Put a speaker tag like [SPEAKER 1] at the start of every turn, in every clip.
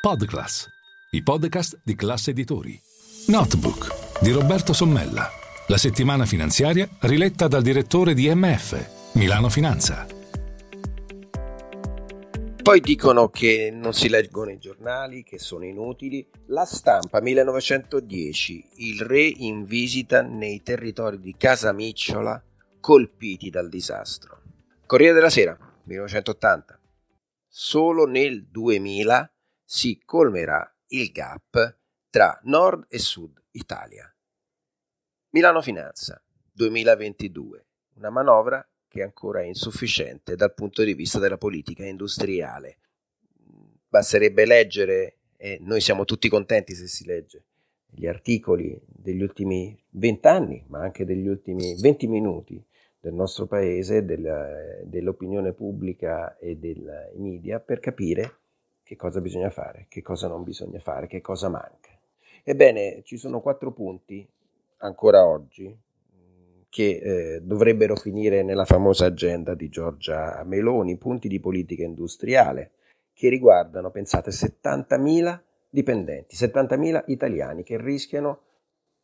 [SPEAKER 1] Podclass, i podcast di classe editori. Notebook di Roberto Sommella. La settimana finanziaria riletta dal direttore di MF, Milano Finanza.
[SPEAKER 2] Poi dicono che non si leggono i giornali, che sono inutili. La stampa 1910, il re in visita nei territori di Casamicciola colpiti dal disastro. Corriere della Sera 1980. Solo nel 2000 si colmerà il gap tra nord e sud Italia. Milano Finanza 2022, una manovra che ancora è insufficiente dal punto di vista della politica industriale. Basterebbe leggere, e noi siamo tutti contenti se si legge, gli articoli degli ultimi vent'anni, ma anche degli ultimi venti minuti del nostro paese, della, dell'opinione pubblica e dei media per capire che cosa bisogna fare, che cosa non bisogna fare, che cosa manca. Ebbene, ci sono quattro punti ancora oggi che eh, dovrebbero finire nella famosa agenda di Giorgia Meloni, punti di politica industriale che riguardano, pensate, 70.000 dipendenti, 70.000 italiani che rischiano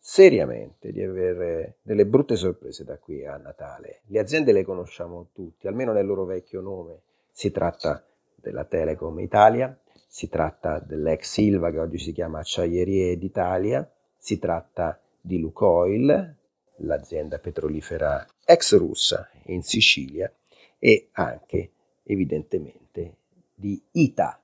[SPEAKER 2] seriamente di avere delle brutte sorprese da qui a Natale. Le aziende le conosciamo tutti, almeno nel loro vecchio nome. Si tratta della Telecom Italia, si tratta dell'ex Silva che oggi si chiama Acciaierie d'Italia, si tratta di Lukoil, l'azienda petrolifera ex russa in Sicilia e anche evidentemente di ITA,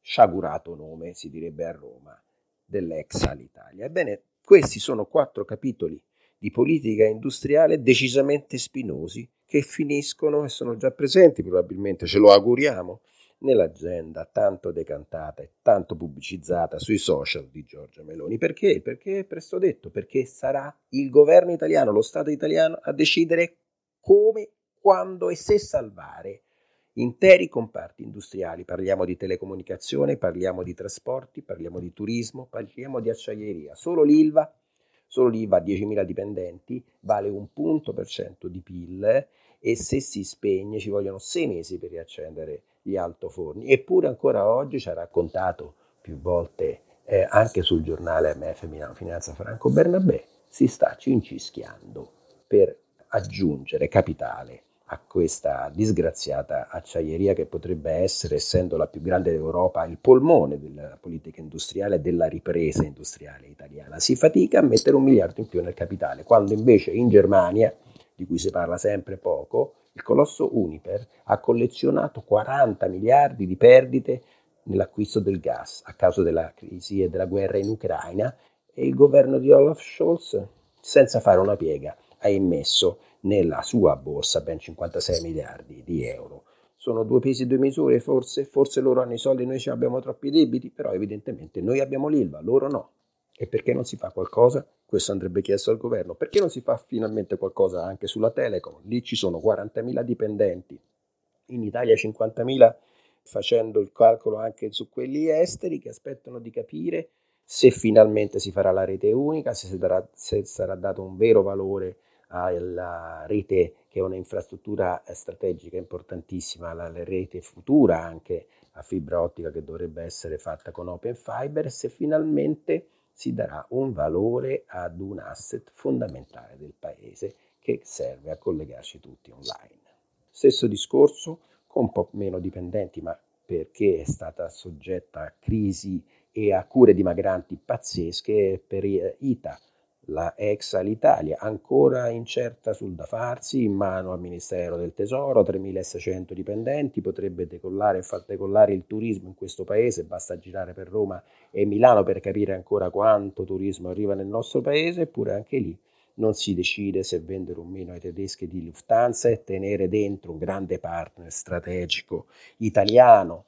[SPEAKER 2] sciagurato nome si direbbe a Roma, dell'ex Alitalia. Ebbene, questi sono quattro capitoli di politica industriale decisamente spinosi che finiscono e sono già presenti probabilmente, ce lo auguriamo, nell'agenda tanto decantata e tanto pubblicizzata sui social di Giorgia Meloni. Perché? Perché, presto detto, perché sarà il governo italiano, lo Stato italiano a decidere come, quando e se salvare interi comparti industriali. Parliamo di telecomunicazione, parliamo di trasporti, parliamo di turismo, parliamo di acciaieria. Solo l'ILVA, solo l'ILVA a 10.000 dipendenti vale un punto per cento di PIL e se si spegne ci vogliono sei mesi per riaccendere gli altoforni. Eppure ancora oggi ci ha raccontato più volte eh, anche sul giornale MF Milano Finanza Franco Bernabé, si sta cincischiando per aggiungere capitale a questa disgraziata acciaieria che potrebbe essere, essendo la più grande d'Europa, il polmone della politica industriale e della ripresa industriale italiana. Si fatica a mettere un miliardo in più nel capitale, quando invece in Germania, di cui si parla sempre poco, il colosso Uniper ha collezionato 40 miliardi di perdite nell'acquisto del gas a causa della crisi e della guerra in Ucraina e il governo di Olaf Scholz, senza fare una piega, ha immesso nella sua borsa ben 56 miliardi di euro. Sono due pesi e due misure, forse, forse loro hanno i soldi, noi abbiamo troppi debiti, però evidentemente noi abbiamo l'ILVA, loro no. E perché non si fa qualcosa? Questo andrebbe chiesto al governo. Perché non si fa finalmente qualcosa anche sulla Telecom? Lì ci sono 40.000 dipendenti, in Italia 50.000, facendo il calcolo anche su quelli esteri che aspettano di capire se finalmente si farà la rete unica, se, darà, se sarà dato un vero valore alla rete che è un'infrastruttura strategica importantissima, la rete futura anche a fibra ottica che dovrebbe essere fatta con Open Fiber, se finalmente si darà un valore ad un asset fondamentale del paese che serve a collegarci tutti online. Stesso discorso con un po' meno dipendenti, ma perché è stata soggetta a crisi e a cure dimagranti pazzesche per ITA, la ex Alitalia, ancora incerta sul da farsi, in mano al Ministero del Tesoro, 3.600 dipendenti, potrebbe decollare e far decollare il turismo in questo paese, basta girare per Roma e Milano per capire ancora quanto turismo arriva nel nostro paese, eppure anche lì non si decide se vendere o meno ai tedeschi di Lufthansa e tenere dentro un grande partner strategico italiano,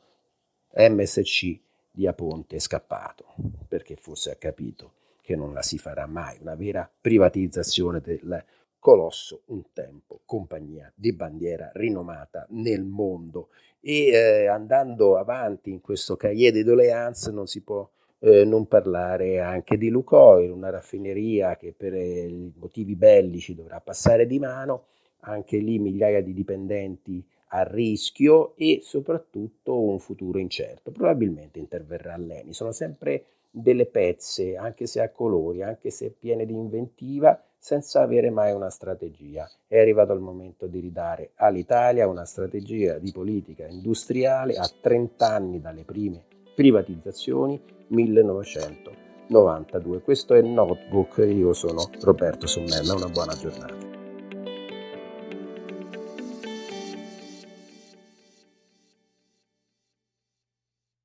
[SPEAKER 2] MSC, di Aponte scappato, perché forse ha capito che non la si farà mai, una vera privatizzazione del colosso un tempo, compagnia di bandiera rinomata nel mondo. E eh, andando avanti in questo cahier de doléances non si può eh, non parlare anche di Lucoil, una raffineria che per eh, motivi bellici dovrà passare di mano, anche lì migliaia di dipendenti a rischio e soprattutto un futuro incerto. Probabilmente interverrà Leni. Sono sempre delle pezze, anche se a colori, anche se piene di inventiva, senza avere mai una strategia. È arrivato il momento di ridare all'Italia una strategia di politica industriale a 30 anni dalle prime privatizzazioni 1992. Questo è Notebook, io sono Roberto Sommella, una buona giornata.